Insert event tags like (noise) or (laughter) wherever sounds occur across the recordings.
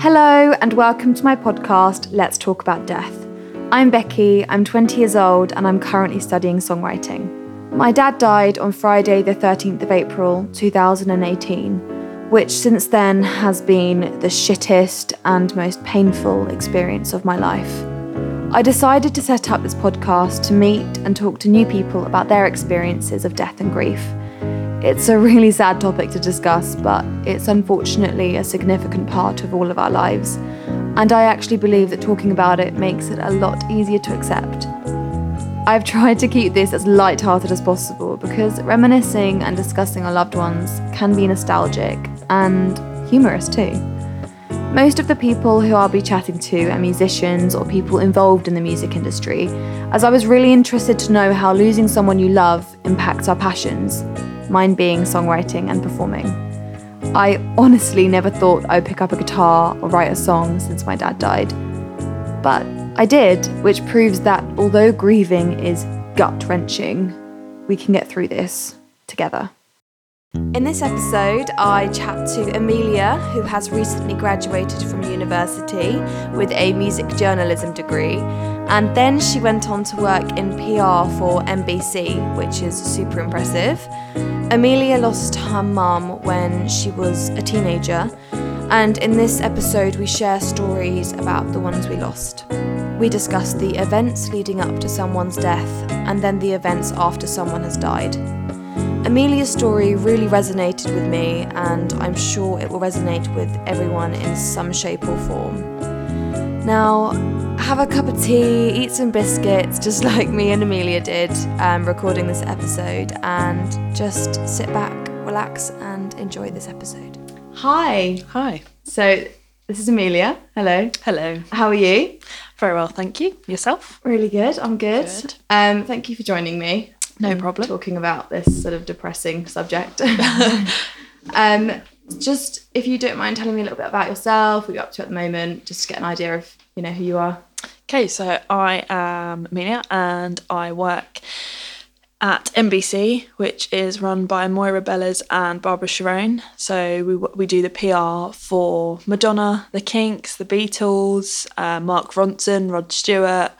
Hello, and welcome to my podcast, Let's Talk About Death. I'm Becky, I'm 20 years old, and I'm currently studying songwriting. My dad died on Friday, the 13th of April, 2018, which since then has been the shittest and most painful experience of my life. I decided to set up this podcast to meet and talk to new people about their experiences of death and grief. It's a really sad topic to discuss, but it's unfortunately a significant part of all of our lives. And I actually believe that talking about it makes it a lot easier to accept. I've tried to keep this as light-hearted as possible because reminiscing and discussing our loved ones can be nostalgic and humorous too. Most of the people who I'll be chatting to are musicians or people involved in the music industry, as I was really interested to know how losing someone you love impacts our passions mine being songwriting and performing. I honestly never thought I would pick up a guitar or write a song since my dad died. But I did, which proves that although grieving is gut wrenching, we can get through this together. In this episode, I chat to Amelia, who has recently graduated from university with a music journalism degree, and then she went on to work in PR for MBC, which is super impressive. Amelia lost her mum when she was a teenager, and in this episode, we share stories about the ones we lost. We discuss the events leading up to someone's death and then the events after someone has died. Amelia's story really resonated with me, and I'm sure it will resonate with everyone in some shape or form. Now, have a cup of tea, eat some biscuits, just (laughs) like me and Amelia did um, recording this episode, and just sit back, relax, and enjoy this episode. Hi. Hi. So, this is Amelia. Hello. Hello. How are you? Very well, thank you. Yourself? Really good. I'm good. Good. Um, thank you for joining me. No problem. Talking about this sort of depressing subject. (laughs) (laughs) um, just if you don't mind telling me a little bit about yourself, what you're up to at the moment, just to get an idea of you know who you are. Okay, so I am Amelia and I work at MBC, which is run by Moira Bellas and Barbara Charone. So we, we do the PR for Madonna, The Kinks, The Beatles, uh, Mark Ronson, Rod Stewart.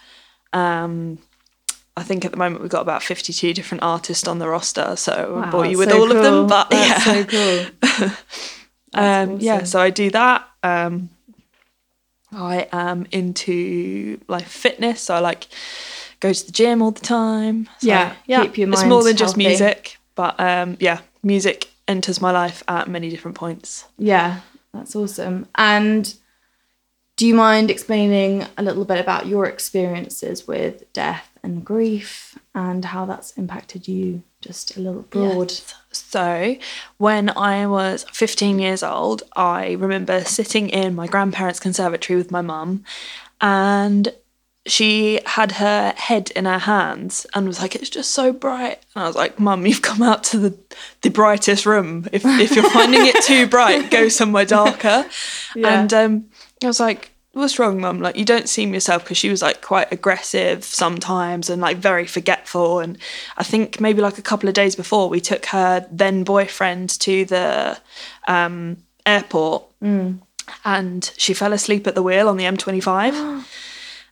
Um, I think at the moment we've got about 52 different artists on the roster, so I won't you with so all of them. But That's yeah. so cool. (laughs) um, That's yeah, so I do that. Um, I am into like fitness, so I like go to the gym all the time. So, Yeah, yeah, keep your it's more than just healthy. music, but um, yeah, music enters my life at many different points. Yeah, that's awesome. And do you mind explaining a little bit about your experiences with death and grief and how that's impacted you? Just a little broad. Yes. So, when I was 15 years old, I remember sitting in my grandparents' conservatory with my mum, and she had her head in her hands and was like, "It's just so bright." And I was like, "Mum, you've come out to the the brightest room. If if you're finding it too bright, go (laughs) somewhere darker." Yeah. And um, I was like, "What's wrong, Mum? Like, you don't seem yourself." Because she was like quite aggressive sometimes and like very forgetful. And I think maybe like a couple of days before, we took her then boyfriend to the um, airport, and she fell asleep at the wheel on the M25. (gasps)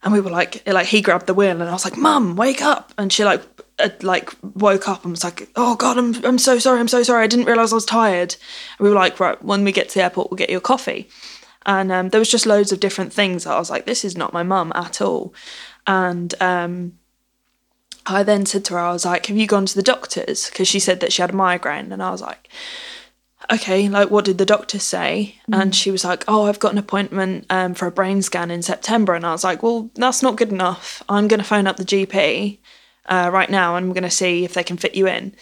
And we were like, like he grabbed the wheel, and I was like, "Mum, wake up!" And she like, uh, like woke up and was like, "Oh God, I'm, I'm so sorry, I'm so sorry. I didn't realize I was tired." And we were like, "Right, when we get to the airport, we'll get you a coffee." And um, there was just loads of different things. that I was like, "This is not my mum at all." And um, I then said to her, I was like, "Have you gone to the doctors?" Because she said that she had a migraine, and I was like, okay, like what did the doctor say? And she was like, oh, I've got an appointment um, for a brain scan in September. And I was like, well, that's not good enough. I'm going to phone up the GP uh, right now and I'm going to see if they can fit you in.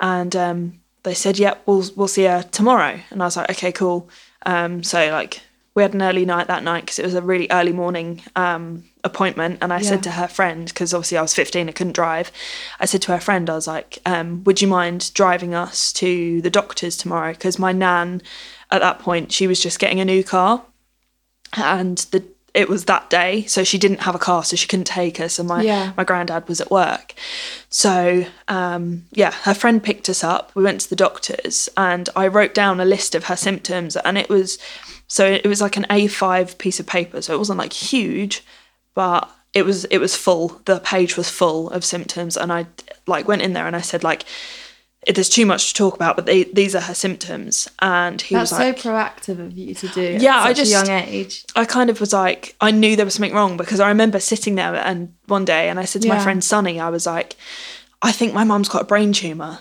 And um, they said, yep, we'll, we'll see her tomorrow. And I was like, okay, cool. Um, so like we had an early night that night because it was a really early morning um, appointment. And I Yeah. said to her friend, because obviously I was 15, I couldn't drive. I said to her friend, I was like, um, would you mind driving us to the doctor's tomorrow? Because my nan, at that point, she was just getting a new car. And the it was that day, so she didn't have a car, so she couldn't take us. And my Yeah. my granddad was at work, so um, yeah, her friend picked us up. We went to the doctors, and I wrote down a list of her symptoms, and it was So it was like an A5 piece of paper. So it wasn't like huge, but it was it was full. The page was full of symptoms, and I like went in there and I said like, "There's too much to talk about, but they, these are her symptoms." And he That's was like, so proactive of you to do. Yeah, at I just- a young age. I kind of was like, I knew there was something wrong because I remember sitting there and one day, and I said to my friend Sonny, I was like, I think my mum's got a brain tumor,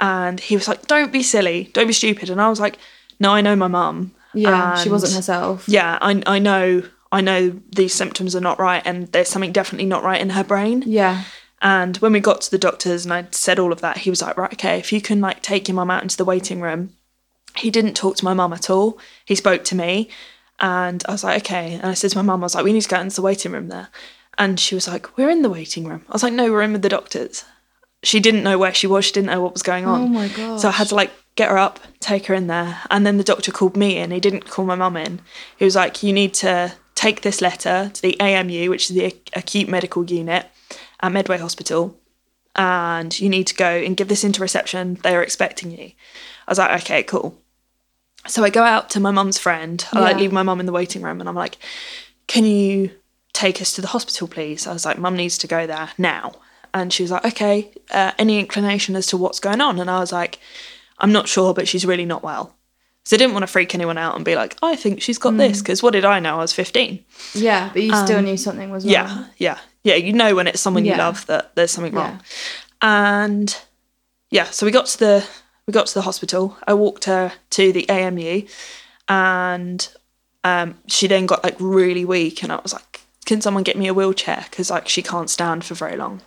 and he was like, Don't be silly, don't be stupid, and I was like, No, I know my mum. Yeah, she wasn't herself. Yeah, I I know I know these symptoms are not right, and there's something definitely not right in her brain. Yeah. And when we got to the doctors and I said all of that, he was like, Right, okay, if you can like take your mum out into the waiting room. He didn't talk to my mum at all. He spoke to me and I was like, okay. And I said to my mum, I was like, we need to go into the waiting room there. And she was like, we're in the waiting room. I was like, no, we're in with the doctors. She didn't know where she was. She didn't know what was going on. Oh my god. So I had to like get her up, take her in there. And then the doctor called me in. He didn't call my mum in. He was like, you need to take this letter to the AMU, which is the Acute Medical Unit at Medway Hospital. And you need to go and give this into reception. They are expecting you. I was like, okay, cool. So I go out to my mum's friend. I like leave my mum in the waiting room and I'm like, can you take us to the hospital, please? I was like, mum needs to go there now. And she was like, okay, uh, any inclination as to what's going on? And I was like, I'm not sure, but she's really not well. So I didn't want to freak anyone out and be like, I think she's got this, because what did I know? I was 15. yeah, but you still knew something was wrong. Um, Yeah, yeah, yeah. You know when it's someone you love that there's something Yeah. wrong. And yeah, so we got to the we got to the hospital. I walked her to the AMU, and um, she then got like really weak, and I was like, "Can someone get me a wheelchair?" Because like she can't stand for very long.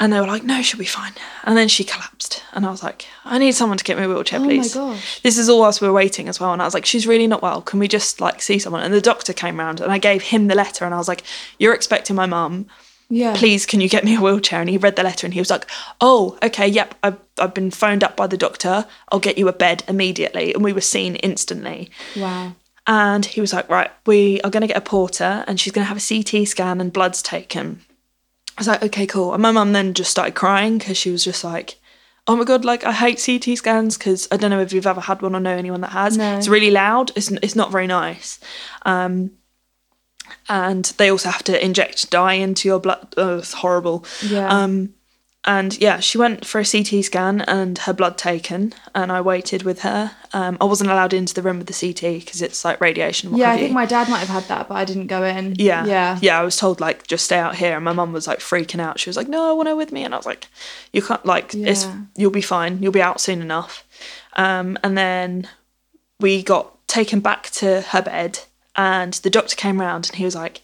And they were like, "No, she'll be fine." And then she collapsed, and I was like, "I need someone to get me a wheelchair, Oh my please." gosh. This is all whilst we were waiting as well. And I was like, she's really not well. Can we just like see someone? And the doctor came round and I gave him the letter and I was like, you're expecting my mum. Yeah. Please, can you get me a wheelchair? And he read the letter and he was like, oh, okay, yep, I've, I've been phoned up by the doctor. I'll get you a bed immediately. And we were seen instantly. Wow. And he was like, right, we are going to get a porter and she's going to have a CT scan and bloods taken. I was like, okay, cool. And my mum then just started crying because she was just like, oh my God, like I hate CT scans because I don't know if you've ever had one or know anyone that has. No. It's really loud. It's, it's not very nice. Um, and they also have to inject dye into your blood. Oh, it's horrible. Yeah. Um, and yeah, she went for a CT scan and her blood taken, and I waited with her. Um, I wasn't allowed into the room with the CT because it's like radiation. Yeah, I think you. my dad might have had that, but I didn't go in. Yeah. Yeah. Yeah. I was told like just stay out here and my mum was like freaking out. She was like, No, I want her with me and I was like, You can't like it's you'll be fine. You'll be out soon enough. Um and then we got taken back to her bed and the doctor came round and he was like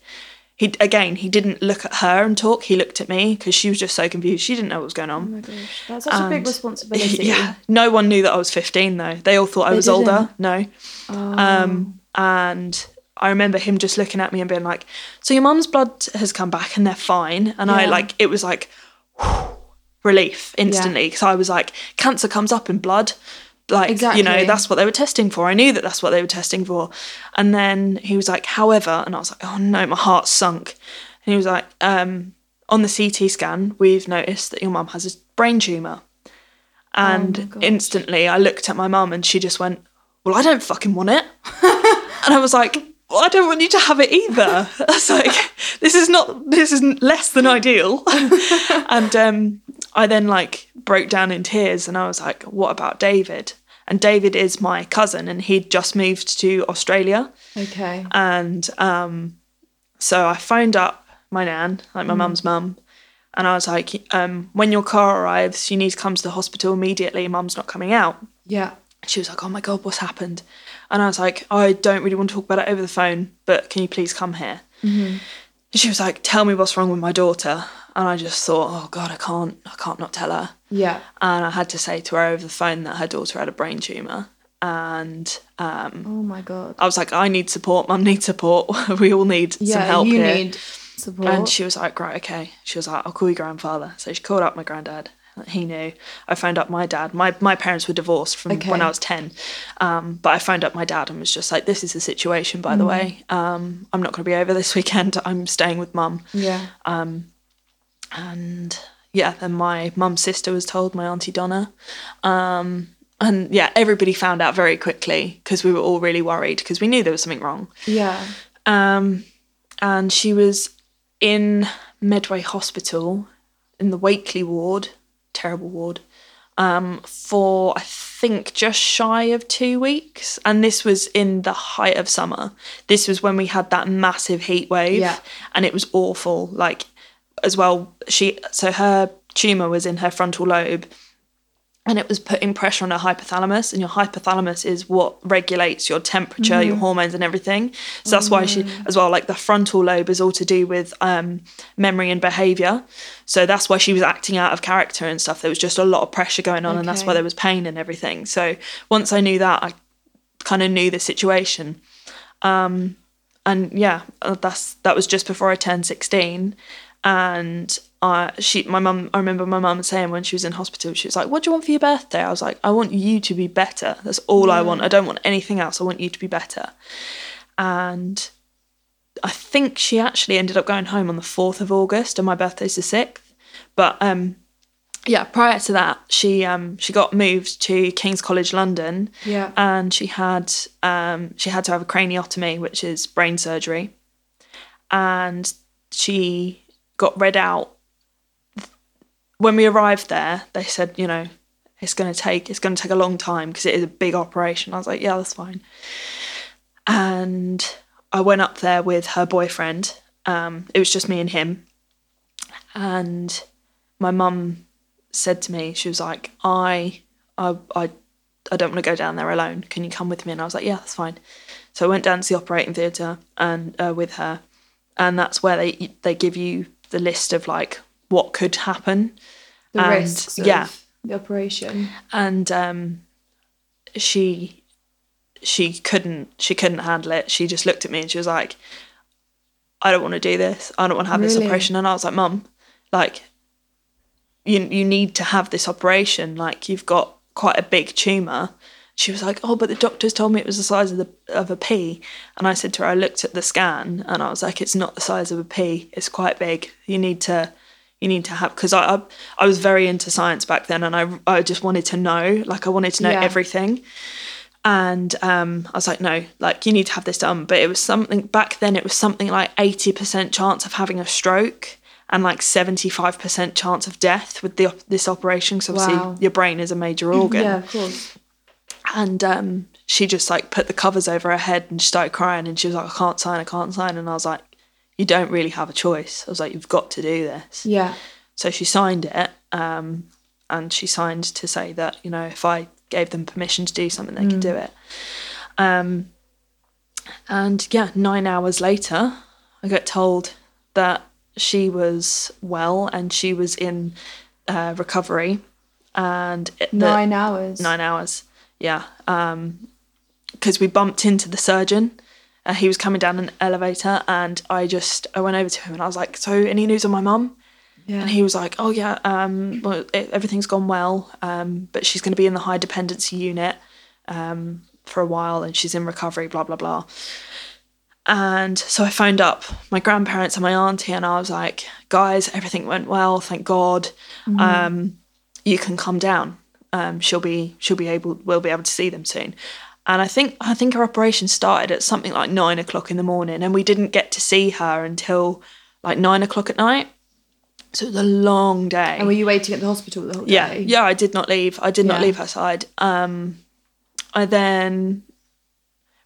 he again he didn't look at her and talk he looked at me because she was just so confused she didn't know what was going Oh on my gosh. That's such a big responsibility. (laughs) yeah no one knew that i was 15 though they all thought i was older didn't? no Oh. um, and I remember him just looking at me and being like, "So your mum's blood has come back and they're fine." And I like it was like relief instantly because I was like, "Cancer comes up in blood." Like exactly. you know, that's what they were testing for. I knew that that's what they were testing for. And then he was like, "However," and I was like, "Oh no, my heart sunk." And he was like, um, "On the CT scan, we've noticed that your mum has a brain tumor." And Oh instantly, I looked at my mum and she just went, "Well, I don't fucking want it." (laughs) And I was like, well, I don't want you to have it either. (laughs) I was like, this is not, this is less than ideal. (laughs) and um, I then like broke down in tears and I was like, what about David? And David is my cousin and he'd just moved to Australia. Okay. And um, so I phoned up my nan, like my Mm. mum's mum. And I was like, um, when your car arrives, you need to come to the hospital immediately. Mum's not coming out Yeah. She was like, "Oh my god, what's happened?" And I was like, "I don't really want to talk about it over the phone, but can you please come here?" And she was like, "Tell me what's wrong with my daughter." And I just thought, "Oh god, I can't, I can't not tell her." Yeah. And I had to say to her over the phone that her daughter had a brain tumor, and um, Oh my god. I was like, "I need support. Mum needs support. (laughs) we all need some Yeah, help you here." need support. And she was like, right, okay. She was like, I'll call your grandfather. So she called up my granddad. He knew. I phoned up my dad. My my parents were divorced from Okay. when I was ten, um, but I phoned up my dad and was just like, "This is the situation. By the way, um, I'm not going to be over this (laughs) weekend. I'm staying with mum." yeah. Um, And yeah, then my mum's sister was told, my auntie Donna, um, and yeah, everybody found out very quickly because we were all really worried because we knew there was something wrong. Yeah. Um, and she was in Medway Hospital in the Wakely ward, terrible ward, um, for I think just shy of two weeks. And this was in the height of summer. This was when we had that massive heat wave, Yeah. and it was awful. Like, as well, she so her tumor was in her frontal lobe. And it was putting pressure on her hypothalamus, and your hypothalamus is what regulates your temperature, your hormones, and everything. So that's why she, as well, like the frontal lobe is all to do with um, memory and behavior. So that's why she was acting out of character and stuff. There was just a lot of pressure going on, and that's why there was pain and everything. So once I knew that, I kind of knew the situation. Um, and yeah, uh, that's that was just before I turned sixteen, and uh, she, my mum, I remember my mum saying when she was in hospital, she was like, "What do you want for your birthday?" I was like, "I want you to be better. That's all I want. I don't want anything else. I want you to be better." And I think she actually ended up going home on the fourth of August, and my birthday's the sixth. But um, yeah, prior to that, she um, she got moved to King's College London, Yeah. and she had um, she had to have a craniotomy, which is brain surgery, and she got read out. When we arrived there, they said, you know, it's going to take it's going to take a long time because it is a big operation. I was like, yeah, that's fine. And I went up there with her boyfriend. Um, it was just me and him, and my mum said to me, she was like, I, I, I, I don't want to go down there alone. Can you come with me? And I was like, yeah, that's fine. So I went down to the operating theatre and uh, with her, and that's where they they give you the list of like what could happen. The and, risks. Of yeah, The operation. and um, she she couldn't she couldn't handle it. She just looked at me and she was like, "I don't want to do this. I don't want to have this operation." And I was like, "Mum, like, you you need to have this operation. Like, you've got quite a big tumor." She was like, "Oh, but the doctors told me it was the size of the of a pea." And I said to her, "I looked at the scan and I was like, it's not the size of a pea. It's quite big. You need to." You need to have because I, I I was very into science back then, and I I just wanted to know, like I wanted to know Yeah. everything and um, I was like, no, like you need to have this done. But it was something back then. It was something like eighty percent chance of having a stroke and like seventy five percent chance of death with the this operation. Because obviously Wow. your brain is a major organ. Yeah, of course. And um, she just like put the covers over her head and she started crying. And she was like, I can't sign, I can't sign. And I was like, you don't really have a choice. I was like, you've got to do this. Yeah. So she signed it, um, and she signed to say that you know if I gave them permission to do something, they could do it. Um, and yeah, nine hours later, I got told that she was well and she was in uh, recovery, and it, the- Nine hours. nine hours. Yeah, because we bumped into the surgeon. Uh, he was coming down an elevator, and I just I went over to him and I was like, "So, any news on my mum?" Yeah. And he was like, "Oh yeah, um, well, it, everything's gone well, um, but she's going to be in the high dependency unit um, for a while, and she's in recovery, blah blah blah." And so I phoned up my grandparents and my auntie, and I was like, "Guys, everything went well, thank God. Um, you can come down. Um, she'll be she'll be able we'll be able to see them soon." And I think I think her operation started at something like nine o'clock in the morning, and we didn't get to see her until like nine o'clock at night. So it was a long day. and were you waiting at the hospital the whole Yeah, day? yeah, yeah. I did not leave. I did not leave her side. Um, I then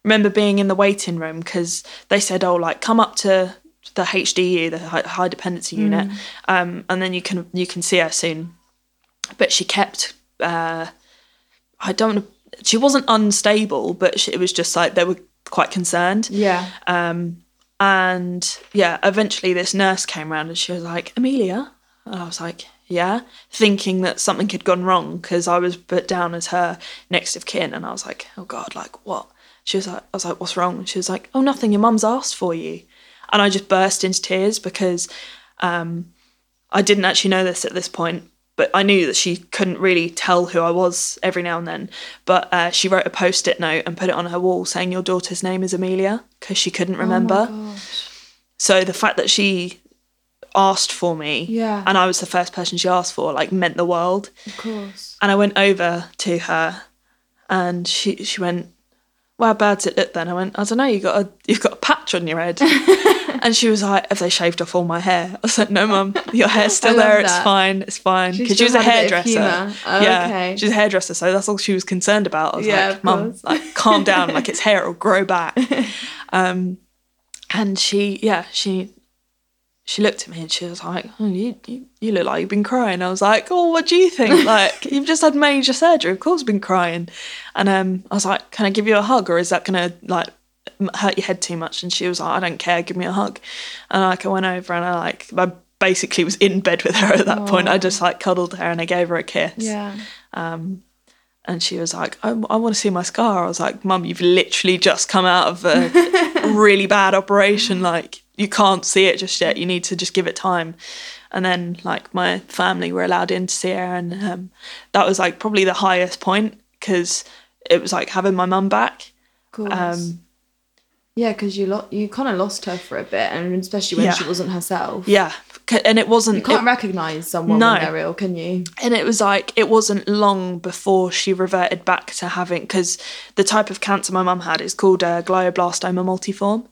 remember being in the waiting room because they said, "Oh, like come up to the HDU, the high, dependency unit, um, and then you can you can see her soon." But she kept. Uh, I don't. She wasn't unstable, but she, it was just like they were quite concerned. Yeah. Um, and yeah, eventually this nurse came around and she was like, Amelia? And I was like, yeah, thinking that something had gone wrong because I was put down as her next of kin. And I was like, oh God, like what? She was like, I was like, what's wrong? And she was like, oh, nothing. Your mum's asked for you. And I just burst into tears because um, I didn't actually know this at this point, but I knew that she couldn't really tell who I was every now and then. But uh, she wrote a post it note and put it on her wall saying, Your daughter's name is Amelia, because she couldn't remember. Oh so the fact that she asked for me Yeah. and I was the first person she asked for, like, meant the world. Of course. And I went over to her and she she went, "Well, how bad's it look then?" I went, "I don't know. You got a you've got a patch on your head." (laughs) and she was like, "Have they shaved off all my hair?" I was like, "No, mum, your (laughs) hair's still there. It's fine. It's fine." Because she, was a hairdresser. Oh, yeah, okay. she's a hairdresser, so that's all she was concerned about. I was Yeah, like, "Mum, like calm down. Like its hair will grow back." (laughs) um, and she, yeah, she she looked at me and she was like, oh, you, you, you look like you've been crying. I was like, oh, what do you think? (laughs) Like, you've just had major surgery. Of course, I've been crying. And um, I was like, can I give you a hug or is that going to like hurt your head too much? And she was like, I don't care. Give me a hug. And like, I went over and I like, I basically was in bed with her at that point. I just like cuddled her and I gave her a kiss. Yeah. And she was like, I, I want to see my scar. I was like, Mum, you've literally just come out of a (laughs) really bad operation. Like, you can't see it just yet. You need to just give it time. And then, like, my family were allowed in to see her. And um, that was like probably the highest point because it was like having my mum back. Um, yeah, because you lo- you kind of lost her for a bit, and especially when Yeah. she wasn't herself. yeah. And it wasn't. You can't it- recognize someone No. when they're ill, can you? and it was like it wasn't long before she reverted back to having because the type of cancer my mum had is called uh, glioblastoma multiforme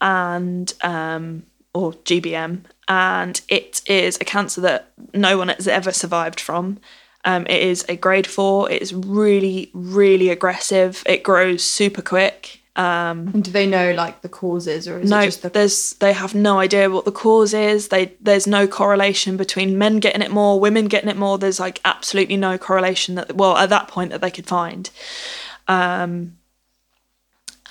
and um, or GBM and it is a cancer that no one has ever survived from um, it is a grade four it is really really aggressive it grows super quick um, And do they know like the causes, or is no, it just the there's they have no idea what the cause is. They there's no correlation between men getting it more, women getting it more. There's like absolutely no correlation that well at that point that they could find. Um,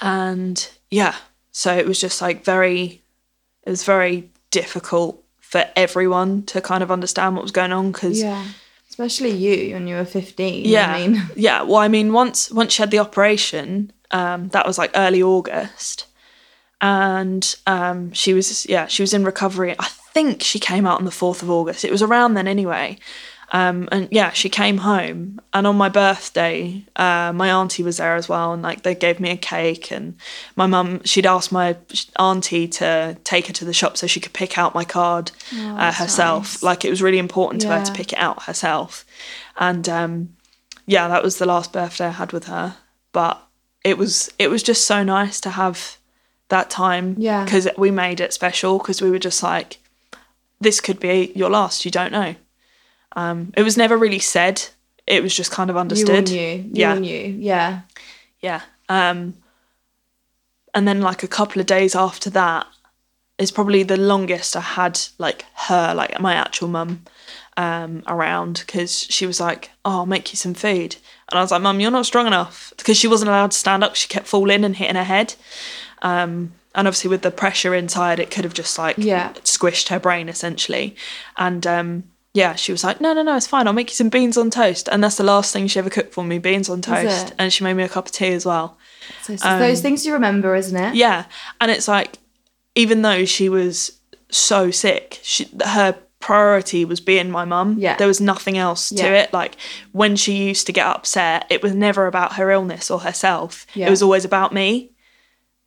and yeah, so it was just like very, it was very difficult for everyone to kind of understand what was going on because yeah, especially you when you were fifteen. yeah, I mean, (laughs) yeah. Well, I mean, once once she had the operation, um, that was like early August, and um, she was yeah she was in recovery. I think she came out on the fourth of August. It was around then anyway. Um, and yeah, she came home, and on my birthday, uh, my auntie was there as well, and like they gave me a cake, and my mum, she'd asked my auntie to take her to the shop so she could pick out my card uh, herself. nice. Like it was really important to her to pick it out herself, and um, yeah, that was the last birthday I had with her. But it was it was just so nice to have that time. Yeah. Because we made it special because we were just like, this could be your last. You don't know. Um, it was never really said. It was just kind of you understood. knew. You Yeah. knew. Yeah. Yeah. Um, and then like a couple of days after that is probably the longest I had like her, like my actual mum, um, around because she was like, "Oh, I'll make you some food," and I was like, "Mum, you're not strong enough," because she wasn't allowed to stand up. She kept falling and hitting her head. Um, and obviously with the pressure inside, it could have just like Yeah. squished her brain essentially. And um, yeah, she was like, "No, no, no, it's fine. I'll make you some beans on toast." And that's the last thing she ever cooked for me: beans on toast. And she made me a cup of tea as well. So it's those things you remember, isn't it? Um, Yeah, and it's like, even though she was so sick, she, her priority was being my mum. Yeah. there was nothing else to it. Like when she used to get upset, it was never about her illness or herself. Yeah. It was always about me.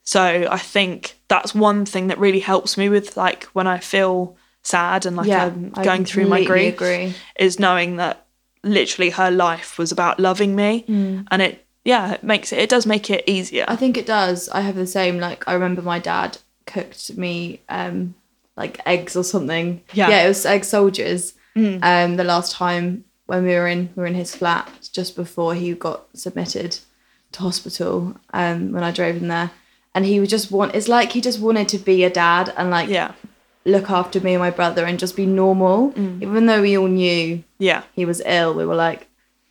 So I think that's one thing that really helps me with like when I feel sad and like Yeah, I'm going through my grief agree. is knowing that literally her life was about loving me and it yeah it makes it it does make it easier Mm. I think it does. I have the same. Like I remember my dad cooked me um like eggs or something. Yeah. Mm. Yeah, it was egg soldiers. Um, the last time when we were in we were in his flat just before he got submitted to hospital. Um, when I drove him there, and he would just want. It's like he just wanted to be a dad and like yeah look after me and my brother and just be normal, Mm. even though we all knew yeah he was ill. We were like,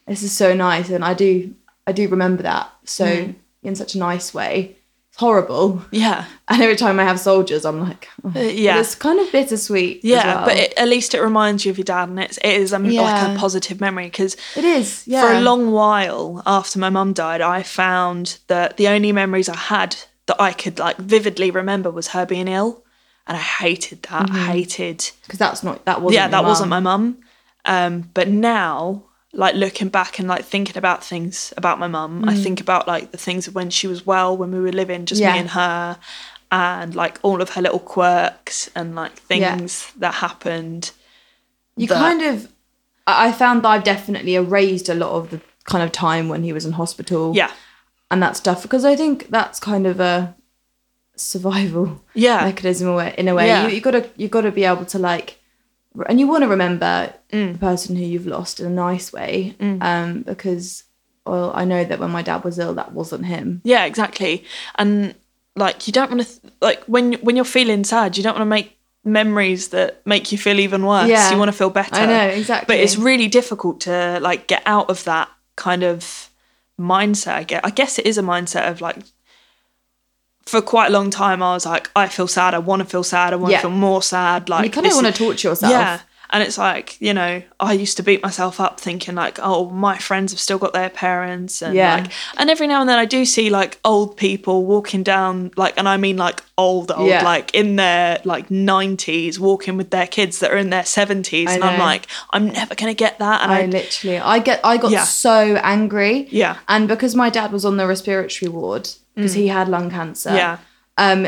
this is so nice, and I do I do remember that so Mm. in such a nice way. It's horrible, yeah (laughs) and every time I have soldiers, I'm like, oh. Uh, yeah. But it's kind of bittersweet. yeah well. but it, at least it reminds you of your dad and it's it is um, like a positive memory because it is. Yeah. for a long while after my mum died i found that the only memories i had that i could like vividly remember was her being ill and i hated that I hated because that's not that wasn't. yeah that wasn't my mum um but now like looking back and like thinking about things about my mum i think about like the things of when she was well when we were living just Yeah. me and her and like all of her little quirks and like Yeah. things that happened You that- kind of. I I found that I've definitely erased a lot of the kind of time when he was in hospital Yeah. and that stuff because I think that's kind of a survival (laughs) Yeah. mechanism in a way. In a way. Yeah. You, you gotta you gotta be able to like, and you want to remember Mm. the person who you've lost in a nice way, um, because well, I know that when my dad was ill, that wasn't him. Yeah, exactly. And like you don't want to th- like when when you're feeling sad, you don't want to make memories that make you feel even worse. Yeah. You want to feel better. I know, exactly. But it's really difficult to like get out of that kind of mindset. I get I guess it is a mindset of like for quite a long time I was like I feel sad, I want to feel sad, I want to Yeah. feel more sad like you kind of want to torture yourself. yeah. And it's like, you know, I used to beat myself up thinking like, oh, my friends have still got their parents and Yeah. like and every now and then I do see like old people walking down like and I mean like old old Yeah. like in their like 90s walking with their kids that are in their 70s I and I'm like I'm never going to get that and I I, literally, I get, I got Yeah. so angry. Yeah. And because my dad was on the respiratory ward because he had lung cancer. Mm. yeah. Um,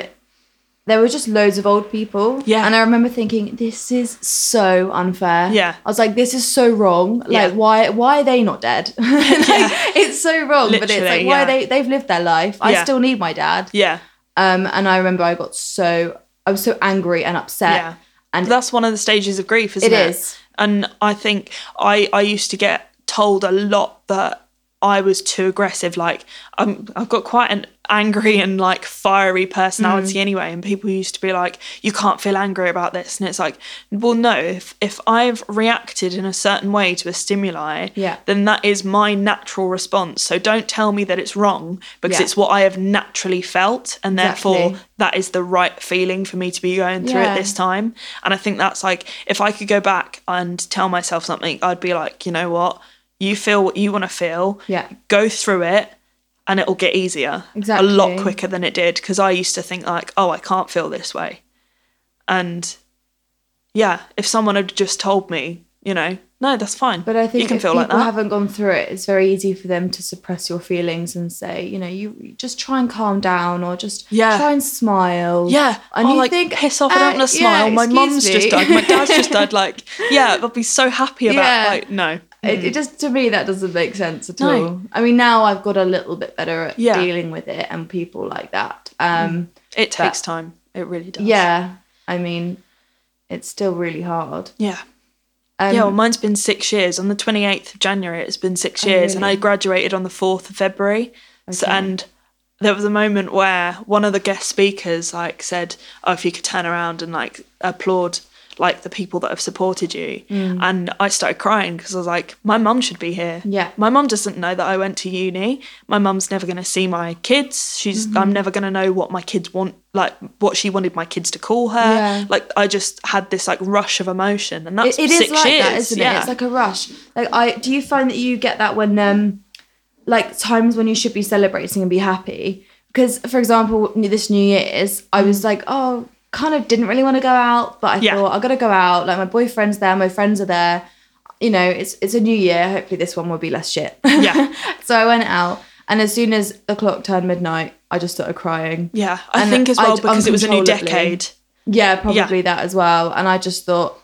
there were just loads of old people. Yeah. And I remember thinking, this is so unfair. Yeah. I was like, this is so wrong. Like, Yeah. why, why are they not dead? (laughs) like, It's so wrong. Literally, but it's like, why yeah. they? They've lived their life. I Yeah. still need my dad. Yeah. Um, and I remember I got so, I was so angry and upset. Yeah. And That's one of the stages of grief, isn't It it? is. And I think I I used to get told a lot that I was too aggressive. Like I'm, I've got quite an angry and like fiery personality Mm. anyway, and people used to be like, "You can't feel angry about this," and it's like, well, no. If if I've reacted in a certain way to a stimuli, Yeah. then that is my natural response. So don't tell me that it's wrong because Yeah. it's what I have naturally felt, and therefore Exactly. that is the right feeling for me to be going through Yeah. at this time. And I think that's like if I could go back and tell myself something, I'd be like, you know what? You feel what you want to feel. Yeah. Go through it and it'll get easier. Exactly. A lot quicker than it did. Because I used to think like, oh, I can't feel this way. And yeah, if someone had just told me, you know, no, that's fine. But I think you can if feel people like that. haven't gone through it, it's very easy for them to suppress your feelings and say, you know, you just try and calm down or just Yeah. try and smile. Yeah, and you like think, piss off! I don't uh, want to yeah, smile. my excuse mum's just died. My dad's just died. (laughs) Like, yeah, I'll be so happy about. Yeah. Like, no, It, it just to me that doesn't make sense at No. all. I mean, now I've got a little bit better at Yeah. dealing with it and people like that. Um, it takes time. It really does. yeah, I mean, it's still really hard. yeah. Um, yeah, well, mine's been six years. On the 28th of January, it's been six years, and I Oh, graduated on the 4th of February. So, and there was a moment where one of the guest speakers like said, "Oh, if you could turn around and like applaud like the people that have supported you," Mm. and I started crying because I was like, "My mum should be here. Yeah. my mum doesn't know that I went to uni. My mum's never going to see my kids. She's Mm-hmm. I'm never going to know what my kids want, like what she wanted my kids to call her. Yeah. Like I just had this like rush of emotion, and that's it, it is like years. that, isn't yeah. it? It's like a rush. Like I do you find that you get that when um like times when you should be celebrating and be happy? Because for example, this New Year's, I was like, oh, kind of didn't really want to go out, but I. Yeah. thought I gotta go out. Like my boyfriend's there, my friends are there. You know, it's it's a new year. Hopefully this one will be less shit. Yeah. (laughs) so I went out, and as soon as the clock turned midnight, I just started crying. Yeah, I And think as well I'd because it was a new decade. Yeah, probably that as well. And I just thought,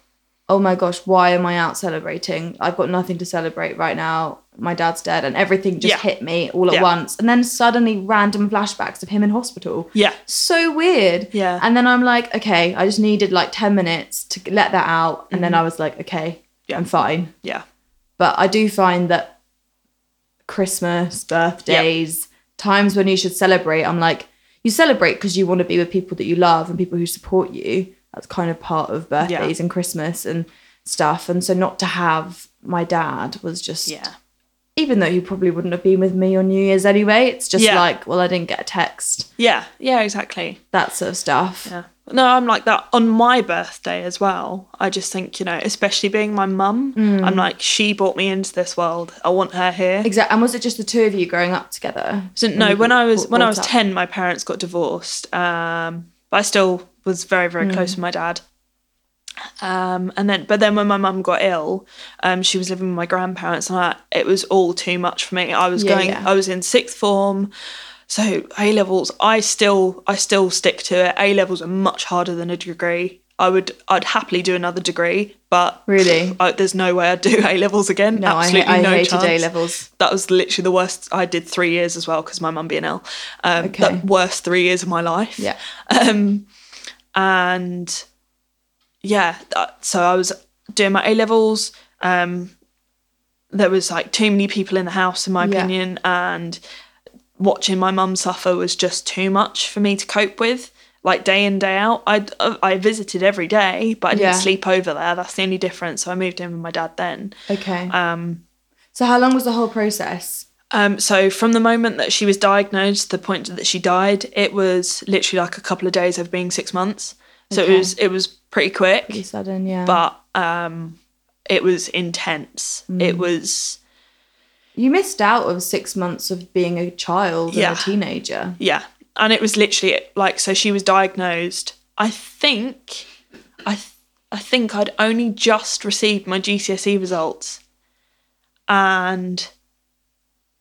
oh my gosh, why am I out celebrating? I've got nothing to celebrate right now. My dad's dead, and everything just Yeah. hit me all at Yeah. once. And then suddenly, random flashbacks of him in hospital. Yeah. So weird. Yeah. And then I'm like, okay, I just needed like 10 minutes to let that out. And then Mm-hmm. I was like, okay, Yeah. I'm fine. Yeah. But I do find that Christmas, birthdays, times when you should celebrate, I'm like, you celebrate because you want to be with people that you love and people who support you. That's kind of part of birthdays and Christmas and stuff. And so not to have my dad was just, Yeah. even though he probably wouldn't have been with me on New Year's anyway, it's just Yeah. like, well, I didn't get a text, Yeah. Yeah, exactly. that sort of stuff. Yeah. No, I'm like that on my birthday as well. I just think, you know, especially being my mum, Mm. I'm like, she brought me into this world. I want her here. Exactly. And was it just the two of you growing up together? So no, when I was when I was up? ten, my parents got divorced. Um, but I still was very very close with my dad. Um, and then, but then when my mum got ill, um, she was living with my grandparents, and I, it was all too much for me. I was Yeah, going, yeah. I was in sixth form, so A levels. I still, I still stick to it. A levels are much harder than a degree. I would I'd happily do another degree, but Really? I, there's no way I'd do (laughs) A levels again. No, I, Absolutely I no hated chance. A levels. That was literally the worst. I did three years as well because my mum being ill. Um, Okay. The worst three years of my life. Yeah. Um, and yeah, that, so I was doing my A levels. Um, there was like too many people in the house, in my Yeah. opinion, and watching my mum suffer was just too much for me to cope with. Like day in day out, I I visited every day, but I didn't Yeah. sleep over there. That's the only difference. So I moved in with my dad then. Okay. Um, so how long was the whole process? um, so from the moment that she was diagnosed to the point that she died, it was literally like a couple of days of being six months. So Okay. it was it was pretty quick, Pretty sudden, yeah. but um, it was intense. Mm. It was you missed out of six months of being a child Yeah. and a teenager. yeah, and it was literally like so she was diagnosed. I think I th- I think I'd only just received my GCSE results, and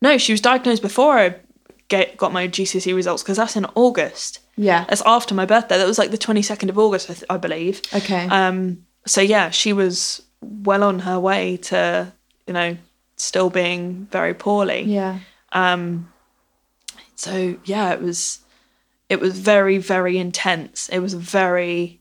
no, she was diagnosed before I get, got my GCSE results because that's in August. Yeah. That's after my birthday. That was like the 22nd of August, I, th- I believe. Okay. Um, so yeah, she was well on her way to, you know, still being very poorly. yeah. Um, so yeah, it was, it was very, very intense. It was very.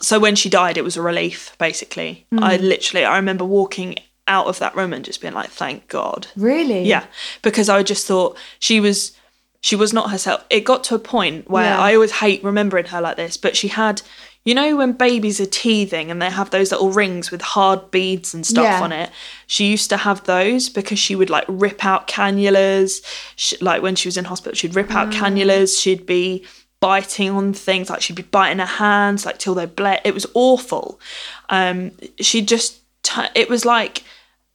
So when she died, it was a relief. Basically, I mm. literally, I remember walking out of that room and just being like, "Thank God." Really? Yeah, because I just thought she was she was not herself. It got to a point where Yeah. I always hate remembering her like this, but she had you know when babies are teething and they have those little rings with hard beads and stuff Yeah. on it. She used to have those because she would like rip out cannulas. She, like when she was in hospital, she'd rip Mm. out cannulas. She'd be biting on things like she'd be biting her hands like till they bled. It was awful. Um, she just tu- it was like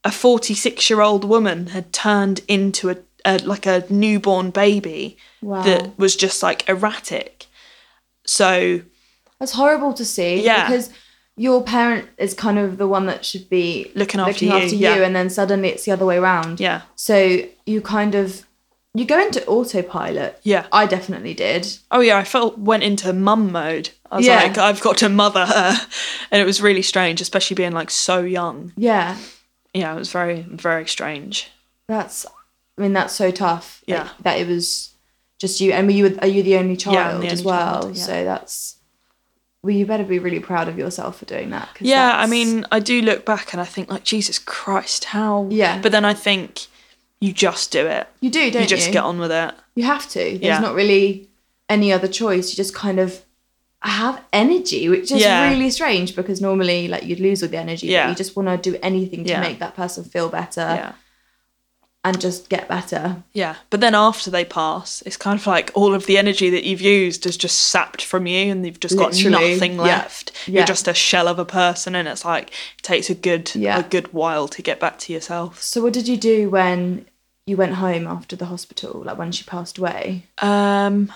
a 46 year old woman had turned into a, a like a newborn baby Wow. that was just like erratic so That's horrible to see. Yeah. Because your parent is kind of the one that should be Looking after you, yeah. and then suddenly it's the other way around. yeah So you kind of you go into autopilot. yeah I definitely did. oh yeah i felt went into mum mode i was Yeah. like i've got to mother her (laughs) and it was really strange especially being like so young Yeah. yeah it was very very strange That's I mean that's so tough. that- Yeah. That, it was just you and were you are you the only child Yeah, the as only well? child, yeah. So that's well you better be really proud of yourself for doing that. yeah i mean i do look back and i think like jesus christ how Yeah. but then i think you just do it you do, don't you just get on with it You have to. There's Yeah. not really any other choice. You just kind of have energy, which is Yeah. really strange because normally like you'd lose all the energy, Yeah. but you just want to do anything to Yeah. make that person feel better yeah and just get better. Yeah, but then after they pass, it's kind of like all of the energy that you've used is just sapped from you, and you've just got Literally, nothing left. yeah. You're just a shell of a person, and it's like it takes a good Yeah. a good while to get back to yourself. So what did you do when you went home after the hospital, like when she passed away? Um,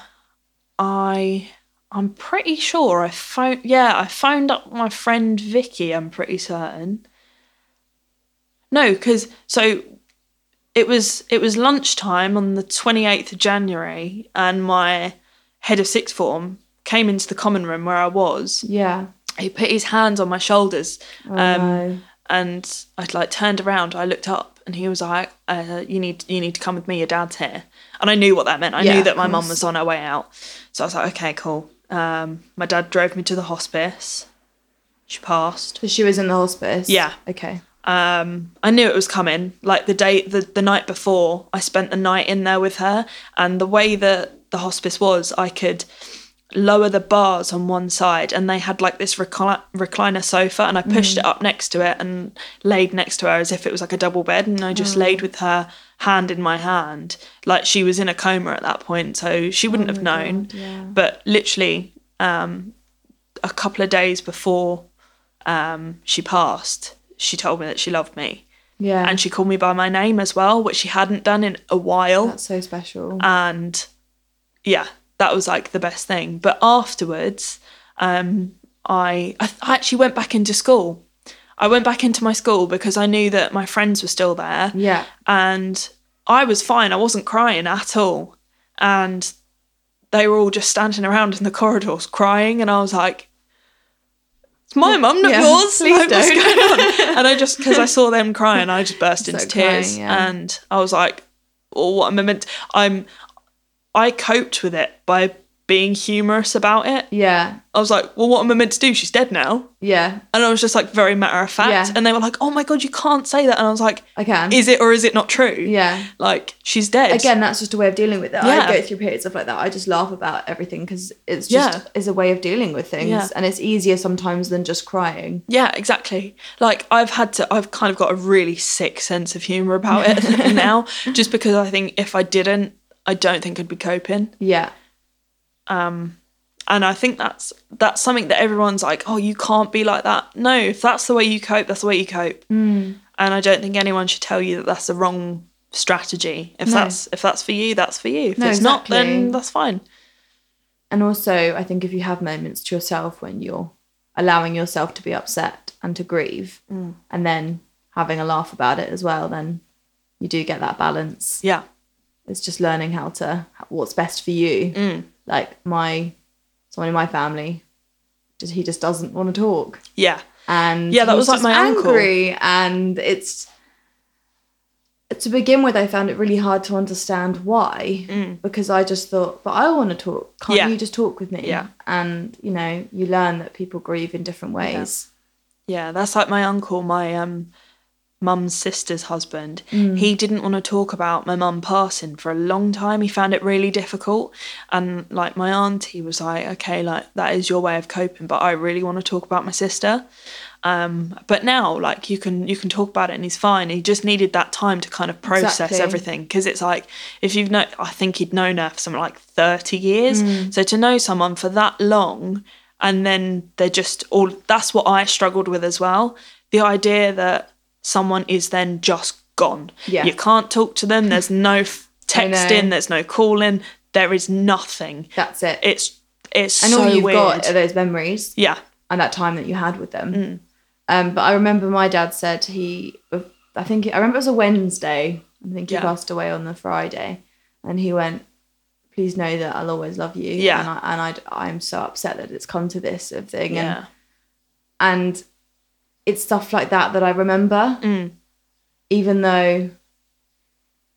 I I'm pretty sure I phoned. Yeah, I phoned up my friend Vicky. I'm pretty certain. No, because so it was it was lunchtime on the 28th of January, and my head of sixth form came into the common room where I was. Yeah. He put his hands on my shoulders, Oh, um, no. and I like turned around. I looked up, and he was like, uh, "You need you need to come with me. Your dad's here." And I knew what that meant. I Yeah, knew that my mum was on her way out. So I was like, "Okay, cool." Um, my dad drove me to the hospice. She passed. So she was in the hospice. Yeah. Okay. Um, I knew it was coming. Like the day, the, the night before, I spent the night in there with her, and the way that the hospice was, I could lower the bars on one side, and they had like this recli- recliner sofa, and I pushed it up next to it and laid next to her as if it was like a double bed, and I just laid with her hand in my hand, like she was in a coma at that point, so she wouldn't have known. yeah. But literally, um, a couple of days before um, she passed, she told me that she loved me. Yeah. And she called me by my name as well, which she hadn't done in a while. That's so special. and yeah, that was like the best thing. But afterwards, um, I, I I actually went back into school. I went back into my school because I knew that my friends were still there yeah. and I was fine. I wasn't crying at all. And they were all just standing around in the corridors crying. And I was like, It's my mum, not Yeah, yours. please Like, don't. going on? (laughs) And I just because I saw them crying, I just burst into tears, crying, yeah. and I was like, "Oh, what am I meant?" I'm. I coped with it by being humorous about it. Yeah. I was like, "Well, what am I meant to do? She's dead now." Yeah. And I was just like very matter of fact. Yeah. And they were like, "Oh my god, you can't say that." And I was like, I can. "Is it or is it not true?" yeah. Like she's dead. Again, that's just a way of dealing with it. Yeah. I go through periods of like that. I just laugh about everything because it's just Yeah. is a way of dealing with things, Yeah. and it's easier sometimes than just crying. Yeah, exactly. Like I've had to I've kind of got a really sick sense of humor about it (laughs) (laughs) now just because I think if I didn't, I don't think I'd be coping. Yeah. Um and I think that's that's something that everyone's like, "Oh, you can't be like that." No, if that's the way you cope, that's the way you cope. Mm. And I don't think anyone should tell you that that's the wrong strategy. If No. that's if that's for you, that's for you. If No, it's not, then that's fine. And also, I think if you have moments to yourself when you're allowing yourself to be upset and to grieve, Mm. and then having a laugh about it as well, then you do get that balance. Yeah. It's just learning how to what's best for you. Mm. Like my someone in my family, just he just doesn't want to talk, Yeah. and Yeah, that was like my uncle. and it's to begin with, I found it really hard to understand why because I just thought, but I want to talk. Can't Mm. Yeah. you just talk with me? Yeah. and you know, you learn that people grieve in different ways. Yeah, that's like my uncle, my um mum's sister's husband. He didn't want to talk about my mum passing for a long time. He found it really difficult. And like my auntie was like, okay, like that is your way of coping, but I really want to talk about my sister. Um, but now like you can you can talk about it and he's fine. He just needed that time to kind of process Exactly. everything because it's like if you've known I think he'd known her for something like 30 years. So to know someone for that long and then they're just all that's what I struggled with as well. The idea that someone is then just gone. Yeah. You can't talk to them, there's no f- (laughs) I know. texting, there's no calling, there is nothing. That's it. It's it's and so all you've weird. got are those memories yeah. and that time that you had with them. Mm. Um, but I remember my dad said he, I think I remember it was a Wednesday. I think he Yeah. passed away on the Friday, and he went, "Please know that I'll always love you." Yeah. and I and I I'm so upset that it's come to this sort of thing. And Yeah. and it's stuff like that that I remember, Mm. even though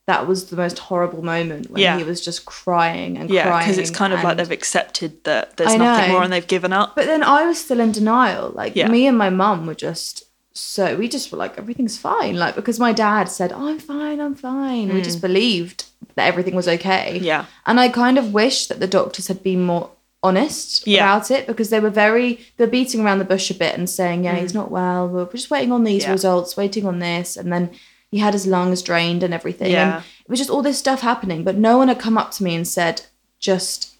that was the most horrible moment when Yeah. he was just crying and Yeah, crying. because it's kind of like they've accepted that there's nothing more and they've given up. But then I was still in denial. Like Yeah. me and my mum were just so we just were like everything's fine. Like because my dad said oh, I'm fine, I'm fine. We just believed that everything was okay. Mm. Yeah. And I kind of wish that the doctors had been more honest Yeah. about it because they were very they're beating around the bush a bit and saying yeah he's not well. We're just waiting on these Mm. Yeah. results, waiting on this, and then he had his lungs drained and everything. Yeah. And it was just all this stuff happening, but no one had come up to me and said just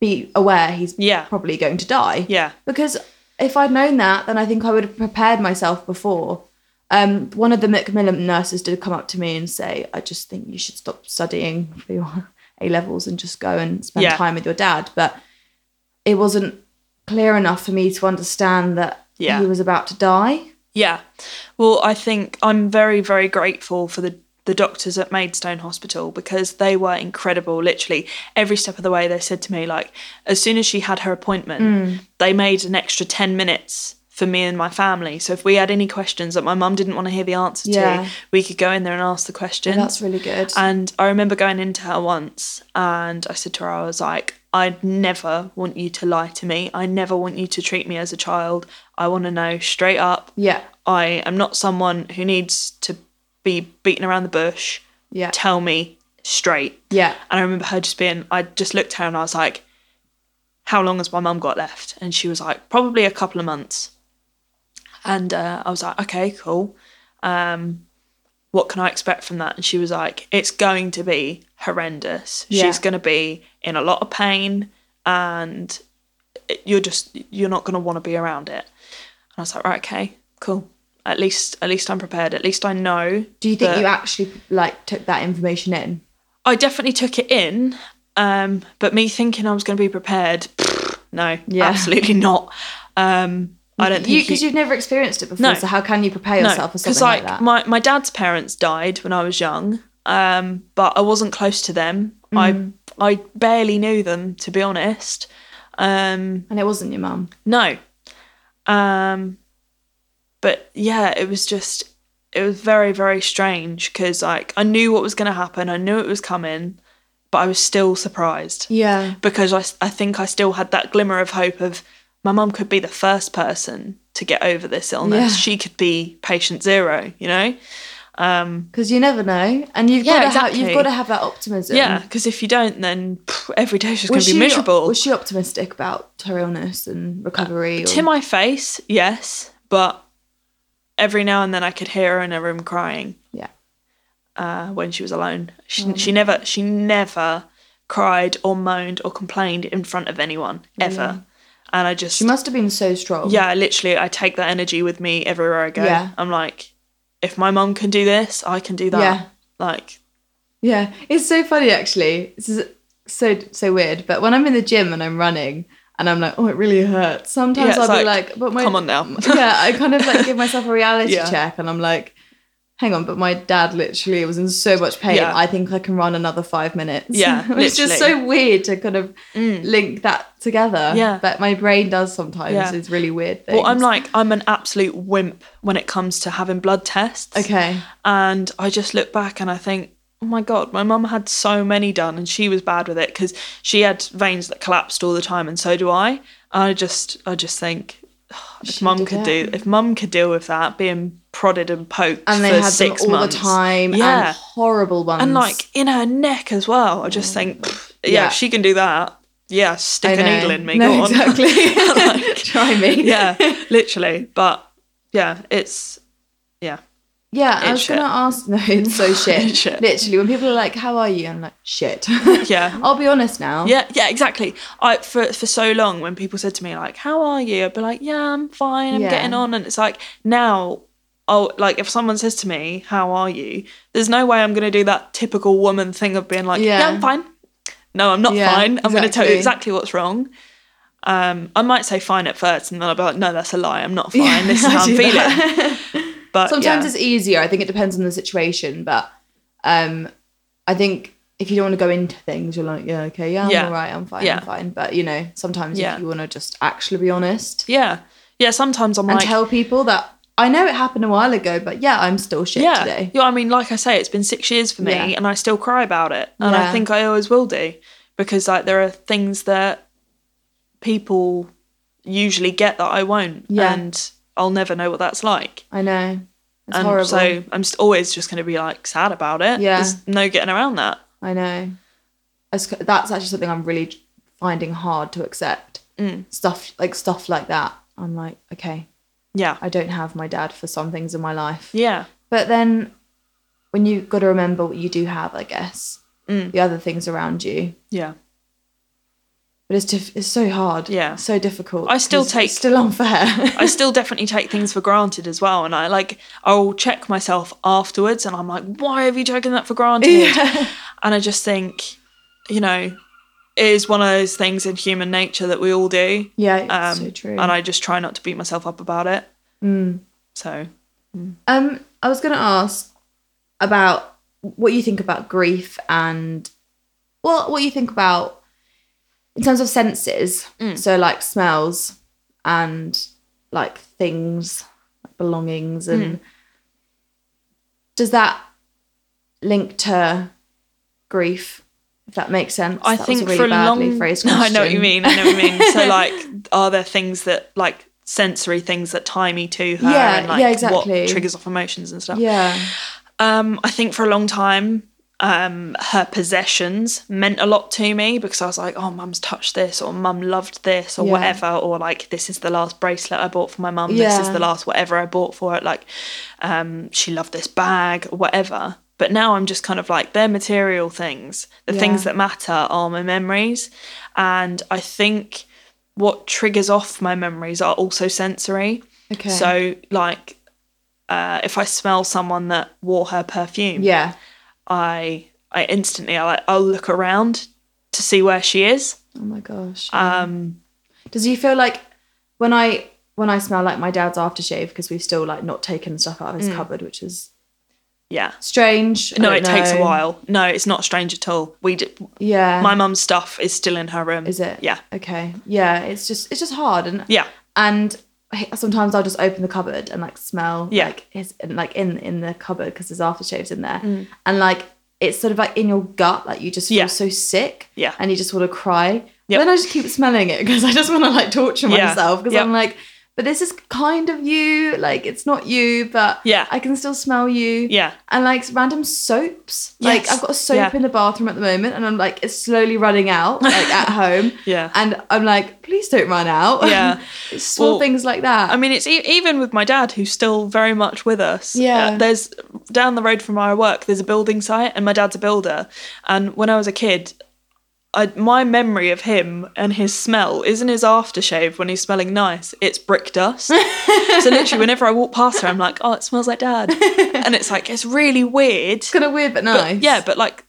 be aware he's Yeah. probably going to die. Yeah. Because if I'd known that, then I think I would have prepared myself before. Um, one of the Macmillan nurses did come up to me and say, I just think you should stop studying for your A levels and just go and spend Yeah. time with your dad. But it wasn't clear enough for me to understand that Yeah. he was about to die. Yeah. Well, I think I'm very, very grateful for the the doctors at Maidstone Hospital because they were incredible. Literally every step of the way, they said to me like, as soon as she had her appointment, mm. they made an extra ten minutes for me and my family. So if we had any questions that my mum didn't want to hear the answer Yeah. to, we could go in there and ask the questions. That's really good. And I remember going into her once and I said to her, I was like, I'd never want you to lie to me. I never want you to treat me as a child. I want to know straight up. yeah. I am not someone who needs to be beaten around the bush. Yeah. Tell me straight. Yeah. And I remember her just being, I just looked at her and I was like, How long has my mum got left? And she was like, Probably a couple of months. And uh, I was like, Okay, cool. Um, what can I expect from that? And she was like, It's going to be horrendous. Yeah. She's going to be in a lot of pain and you're just, you're not going to want to be around it. And I was like, Right, okay, cool. At least, at least I'm prepared. At least I know. Do you think you actually like took that information in? I definitely took it in, um, but me thinking I was going to be prepared, no, Yeah. absolutely not. Um, I don't think because you- have never experienced it before. No. So how can you prepare yourself for something like, like, that? my my dad's parents died when I was young, um, but I wasn't close to them. Mm. I I barely knew them to be honest. Um, and it wasn't your mum. no, Um, but yeah, it was just it was very very strange because like I knew what was going to happen, I knew it was coming, but I was still surprised Yeah. because I, I think I still had that glimmer of hope of my mum could be the first person to get over this illness. Yeah. She could be patient zero, you know. Um, Because you never know, and you've Yeah, got to have you've got to have that optimism. yeah, because if you don't, then pff, every day's just going to be miserable. Was she optimistic about her illness and recovery? to or- my face, yes, but every now and then I could hear her in her room crying yeah. uh, when she was alone. She, Mm. she never, she never cried or moaned or complained in front of anyone ever. And I just, She must have been so strong. yeah, literally, I take that energy with me everywhere I go. Yeah. I'm like, if my mum can do this, I can do that. Yeah. Like, Yeah, it's so funny actually. This is so so weird. But when I'm in the gym and I'm running and I'm like, oh, it really hurts. Sometimes Yeah, I'll it's be like, like, but my come on now. yeah, I kind of like give (laughs) myself a reality Yeah. check, and I'm like, hang on, but my dad literally was in so much pain. Yeah. I think I can run another five minutes. Yeah, (laughs) it's just. Mm. so weird to kind of link that together. Yeah. but my brain does sometimes. Yeah. It's really weird. Things. well, I'm like, I'm an absolute wimp when it comes to having blood tests. okay, And I just look back and I think, oh my God, my mum had so many done and she was bad with it because she had veins that collapsed all the time and so do I. I just, I just think, (sighs) if mum could it. do, if mum could deal with that, being prodded and poked and they for had six all months. the time. Yeah. and horrible ones. and like in her neck as well. I just oh think, yeah, Yeah. if she can do that. Yeah, stick a needle in me. No, go on. exactly. (laughs) (laughs) Try me. yeah, (laughs) literally. But yeah, it's Yeah, I was shit. gonna ask. (laughs) No, it's so shit. (laughs) Shit. Literally, when people are like, "How are you?" I'm like, "Shit." (laughs) Yeah. I'll be honest now. yeah, yeah, exactly. I for for so long when people said to me like, "How are you?" I'd be like, "Yeah, I'm fine. I'm Yeah. getting on." And it's like now. Oh, like if someone says to me, "How are you?" There's no way I'm gonna do that typical woman thing of being like, "Yeah, Yeah. I'm fine." No, I'm not Yeah, fine. I'm gonna tell you exactly. exactly what's wrong. Um, I might say fine at first, and then I'll be like, "No, that's a lie. I'm not fine. This is how I'm feeling." But Sometimes yeah. it's easier. I think it depends on the situation, but um, I think if you don't want to go into things, you're like, "Yeah, okay, yeah, I'm Yeah. all right, I'm fine, Yeah. I'm fine." But you know, sometimes Yeah. if you want to just actually be honest yeah, yeah. Sometimes I'm and like, tell people that I know it happened a while ago, but yeah, I'm still shit yeah, today. yeah. I mean, like I say, it's been six years for me, Yeah. and I still cry about it, and Yeah. I think I always will do because like there are things that people usually get that I won't, Yeah. and I'll never know what that's like. I know. It's and horrible. so I'm just always just going to be like sad about it. Yeah. There's no getting around that. I know. That's actually something I'm really finding hard to accept. Mm. Stuff like stuff like that. I'm like, okay, Yeah, I don't have my dad for some things in my life. yeah, But then when you've got to remember what you do have, I guess, Mm. the other things around you. yeah. But it's diff- it's so hard. Yeah. So difficult. I still take- still unfair. (laughs) I still definitely take things for granted as well. And I like, I'll check myself afterwards and I'm like, why have you taken that for granted? Yeah. (laughs) And I just think, you know, it is one of those things in human nature that we all do. yeah, it's Um, so true. And I just try not to beat myself up about it. Mm. So, Um, I was going to ask about what you think about grief and well, what you think about in terms of senses. Mm. So, like smells and like things, like belongings, Mm. and does that link to grief? If that makes sense. I That was think a really for a badly long phrased (laughs) No, I know what you mean. I know what you mean. so, (laughs) like, are there things that, like, sensory things that tie me to her Yeah, and, like, yeah, exactly. what triggers off emotions and stuff? Yeah, Um, I think for a long time, um, her possessions meant a lot to me because I was like, oh, mum's touched this, or mum loved this, or Yeah. whatever, or like, this is the last bracelet I bought for my mum, this is the last whatever I bought for it. Like, um, she loved this bag, whatever. But now I'm just kind of like, they're material things. The things that matter are my memories. And I think what triggers off my memories are also sensory. Okay. So, like, uh, if I smell someone that wore her perfume, yeah. I I instantly I like I'll look around to see where she is. Oh my gosh. Um, Does you feel like when I when I smell like my dad's aftershave because we've still like not taken stuff out of his cupboard, which is yeah. strange. No, it takes a while. No, it's not strange at all. We did, Yeah. my mum's stuff is still in her room. is it? Yeah. Okay. Yeah. It's just it's just hard and Yeah. and sometimes I'll just open the cupboard and like smell Yeah. like his like in in the cupboard because there's aftershaves in there, Mm. and like it's sort of like in your gut, like you just feel Yeah. so sick, Yeah. and you just want to cry. Yep. Then I just keep smelling it because I just want to like torture Yeah. myself because Yep. I'm like, but this is kind of you, like it's not you, but Yeah. I can still smell you, Yeah. and like random soaps. Like I've got a soap Yeah. in the bathroom at the moment, and I'm like, it's slowly running out, like at (laughs) home. Yeah. And I'm like, please don't run out. Yeah. (laughs) Small Well, things like that. I mean, it's e- even with my dad, who's still very much with us. Yeah. Uh, there's down the road from where I work, there's a building site, and my dad's a builder. And when I was a kid, I, my memory of him and his smell isn't his aftershave when he's smelling nice. It's brick dust. (laughs) so literally, whenever I walk past her, I'm like, oh, it smells like dad. (laughs) and it's like it's really weird. it's kind of weird but nice. But, yeah, but like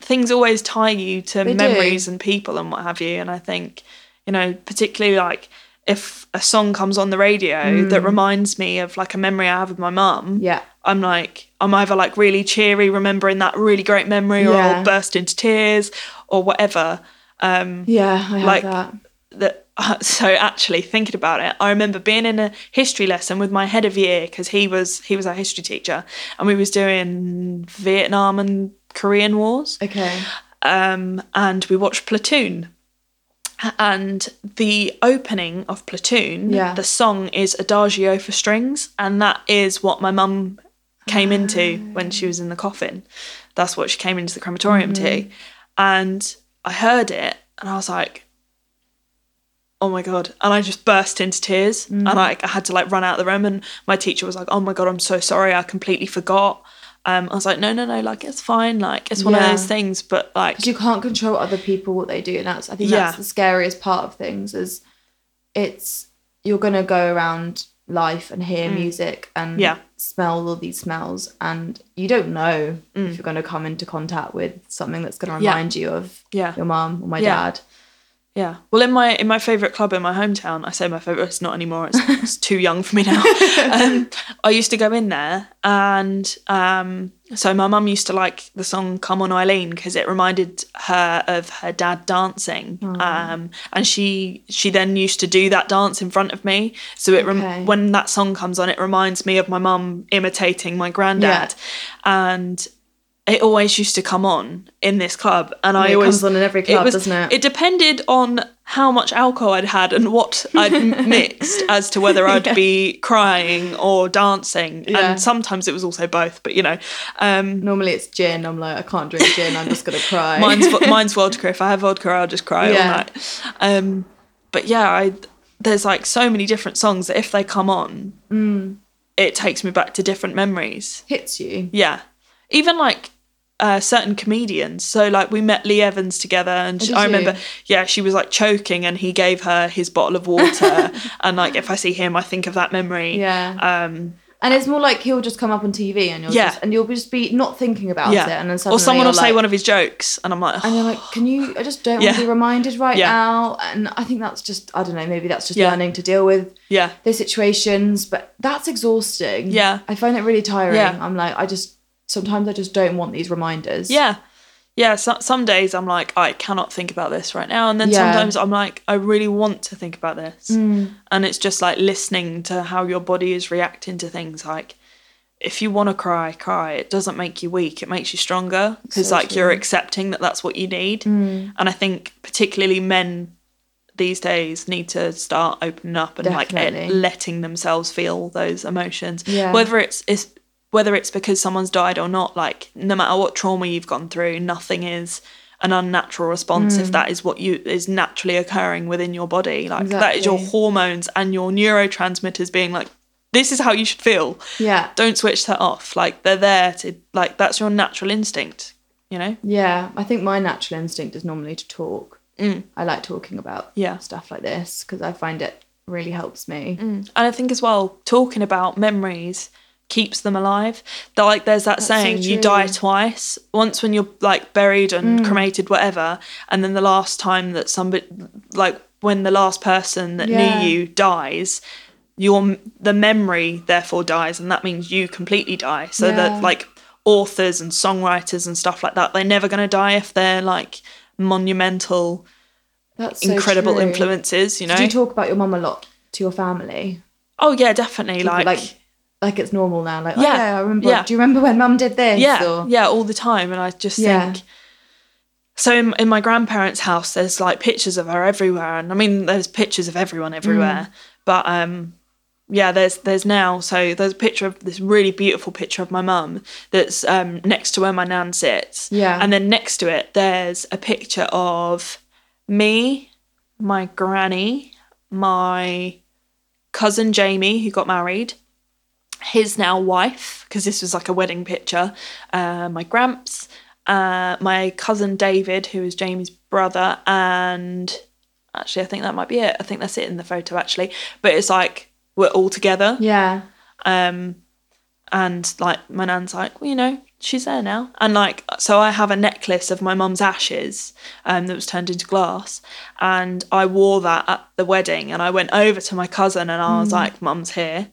things always tie you to They do. memories and people and what have you. And I think, you know, particularly like if a song comes on the radio that reminds me of like a memory I have with my mum, Mm. Yeah. I'm like, I'm either like really cheery, remembering that really great memory, or I'll burst into tears or whatever. Um, Yeah, I have Like- that. that (laughs) so actually thinking about it i remember being in a history lesson with my head of year because he was he was our history teacher and we was doing vietnam and korean wars Okay. um, and we watched platoon and the opening of platoon Yeah. the song is adagio for strings and that is what my mum came into when she was in the coffin that's what she came into the crematorium to and i heard it and i was like oh my god. And i just burst into tears. And like i had to like run out of the room and my teacher was like oh my god i'm so sorry. I completely forgot. Um, i was like no no no like it's fine. Like it's one of those things. But like you can't control other people what they do, and that's I think Yeah. that's the scariest part of things is it's you're gonna go around life and hear music and Mm. Yeah. smell all these smells, and you don't know Mm. if you're gonna come into contact with something that's gonna Yeah. remind you of Yeah. your mom or my Yeah. dad. Yeah. Well, in my in my favorite club in my hometown, I say my favorite. It's not anymore. It's, (laughs) it's too young for me now. (laughs) um, I used to go in there, and um, so my mum used to like the song "Come On Eileen" because it reminded her of her dad dancing. Um, and she she then used to do that dance in front of me. So it rem- Okay. when that song comes on, it reminds me of my mum imitating my granddad, and. It always used to come on in this club, and I it always comes on in every club, doesn't it? It depended on how much alcohol I'd had and what I'd (laughs) mixed as to whether I'd Yeah. be crying or dancing. Yeah. And sometimes it was also both, but you know, um, Normally it's gin. I'm like, I can't drink gin. I'm just gonna (laughs) cry. mine's (laughs) mine's vodka. If I have vodka, I'll just cry all night. Um, but yeah, I there's like so many different songs that if they come on, Mm. it takes me back to different memories. hits you. Yeah. Even like uh, certain comedians. So like we met Lee Evans together and Oh, she, I remember yeah, she was like choking and he gave her his bottle of water (laughs) and like if I see him I think of that memory. Yeah. Um And it's more like he'll just come up on TV and you'll Yeah. just and you'll just be not thinking about yeah. it, and then suddenly or someone will you're say one of his jokes and I'm like and you're like, can you? I just don't want to be reminded right Yeah. now. And I think that's just I don't know. Maybe that's just Yeah. learning to deal with yeah. those situations. But that's exhausting. Yeah. I find it really tiring. Yeah. I'm like, I just sometimes I just don't want these reminders. Yeah. Yeah, so, some days I'm like, I cannot think about this right now. And then Yeah. sometimes I'm like, I really want to think about this. Mm. And it's just like listening to how your body is reacting to things. Like, if you want to cry, cry. It doesn't make you weak, it makes you stronger because, So like, true. you're accepting that that's what you need. And I think, particularly men these days, need to start opening up and like Definitely. eh, letting themselves feel those emotions. Yeah. Whether it's, it's whether it's because someone's died or not, like no matter what trauma you've gone through, nothing is an unnatural response Mm. if that is what you is naturally occurring within your body. Like that is your hormones and your neurotransmitters being like, this is how you should feel. Yeah. Don't switch that off. Like they're there to like that's your natural instinct, you know? Yeah. I think my natural instinct is normally to talk. Mm. I like talking about Yeah. stuff like this because I find it really helps me. And I think as well, talking about memories keeps them alive. That like there's that That's so saying, you die twice. Once when you're like buried and mm. cremated, whatever, and then the last time that somebody like when the last person that Yeah. knew you dies, your the memory therefore dies, and that means you completely die. So Yeah. that like authors and songwriters and stuff like that, they're never gonna die if they're like monumental, That's so incredible influences. You know, Did you talk about your mum a lot to your family? Oh yeah, definitely. People, Like, like like it's normal now. Like, Yeah, yeah, oh, yeah I remember. yeah. Do you remember when Mum did this? yeah, Or- yeah, all the time. And I just Yeah. think. So in, in my grandparents' house, there's like pictures of her everywhere, and I mean, there's pictures of everyone everywhere. Mm. But um, yeah, there's there's now so there's a picture of this really beautiful picture of my mum that's um next to where my nan sits. Yeah. and then next to it, there's a picture of me, my granny, my cousin Jamie, who got married, his now wife, because this was like a wedding picture, uh, my gramps, uh, my cousin David, who is Jamie's brother, and actually, I think that might be it. I think that's it in the photo, actually. But it's like we're all together. yeah. Um, and like my nan's like, well, you know, she's there now. And like, so I have a necklace of my mum's ashes um, that was turned into glass. And I wore that at the wedding. And I went over to my cousin and I was like, mum's here.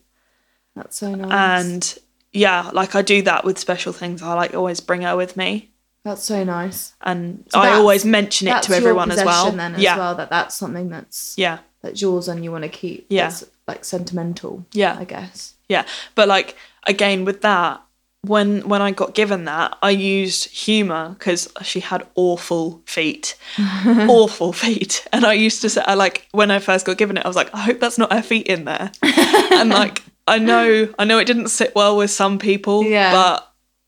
That's so nice. And yeah, like I do that with special things. I like always bring her with me. that's so nice. And So I always mention it to everyone as well. Then as yeah. well, that that's something that's Yeah. that's yours and you want to keep. Yeah. That's like sentimental. Yeah. I guess. Yeah, but like again with that, when when I got given that, I used humor because she had awful feet, (laughs) awful feet, and I used to say I like when I first got given it, I was like, I hope that's not her feet in there, (laughs) and like I know I know it didn't sit well with some people, Yeah. but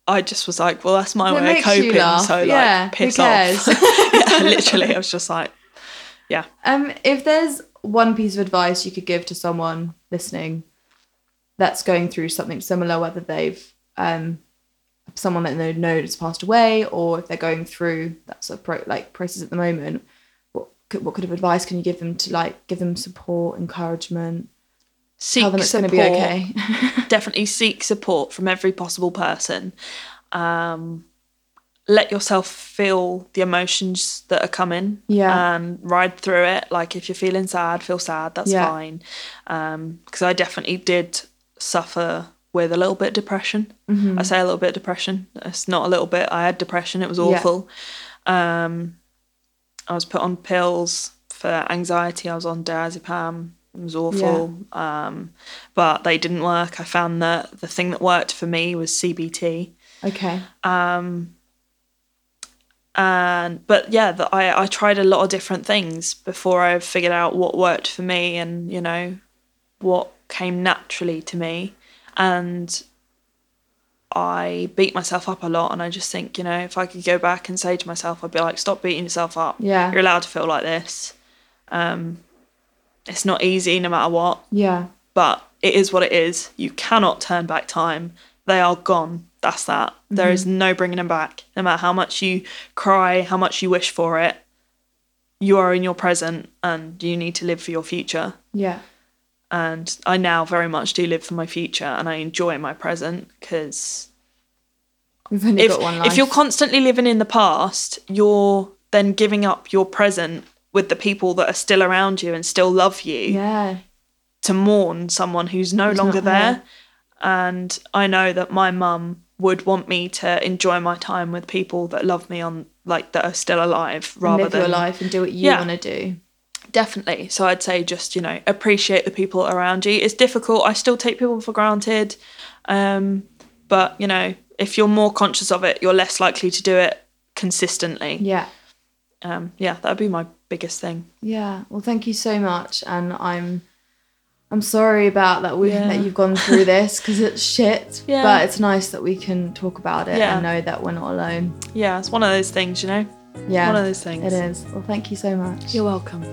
I just was like, well, that's my It way of coping, so like Yeah, piss off. (laughs) yeah, (laughs) literally, I was just like, yeah. Um, if there's one piece of advice you could give to someone listening that's going through something similar, whether they've um someone that they know has passed away, or if they're going through that sort of pro- like process at the moment, what could, what kind of advice can you give them to like give them support, encouragement, Seek tell them it's going to be okay? (laughs) definitely seek support from every possible person. Um, let yourself feel the emotions that are coming. Yeah. And ride through it. Like if you're feeling sad, feel sad. That's Yeah. fine. Um, because I definitely did suffer with a little bit of depression. Mm-hmm. I say a little bit of depression. It's not a little bit. I had depression. It was awful. Yeah. Um, I was put on pills for anxiety. I was on diazepam. It was awful. Um, but they didn't work. I found that the thing that worked for me was CBT. okay. Um, and but yeah, that I I tried a lot of different things before I figured out what worked for me, and you know what came naturally to me, and I beat myself up a lot. And I just think you know if I could go back and say to myself, I'd be like, stop beating yourself up. Yeah. you're allowed to feel like this. Um, it's not easy no matter what Yeah. but it is what it is. You cannot turn back time. They are gone. That's that. There mm-hmm. is no bringing them back. No matter how much you cry, how much you wish for it, you are in your present and you need to live for your future. Yeah. And I now very much do live for my future and I enjoy my present because We've only if, got one life. if you're constantly living in the past, you're then giving up your present with the people that are still around you and still love you yeah. to mourn someone who's no Who's longer not there. And I know that my mum would want me to enjoy my time with people that love me on like that are still alive rather live than your life and do what you Yeah. want to do. definitely. So I'd say just, you know, appreciate the people around you. It's difficult. I still take people for granted. Um, but, you know, if you're more conscious of it, you're less likely to do it consistently. Yeah. Um, yeah, that'd be my biggest thing. Yeah. Well, thank you so much, and I'm I'm sorry about that we Yeah. that you've gone through (laughs) this because it's shit. Yeah. But it's nice that we can talk about it Yeah. and know that we're not alone. Yeah, it's one of those things, you know? Yeah. One of those things. It is. Well, thank you so much. You're welcome.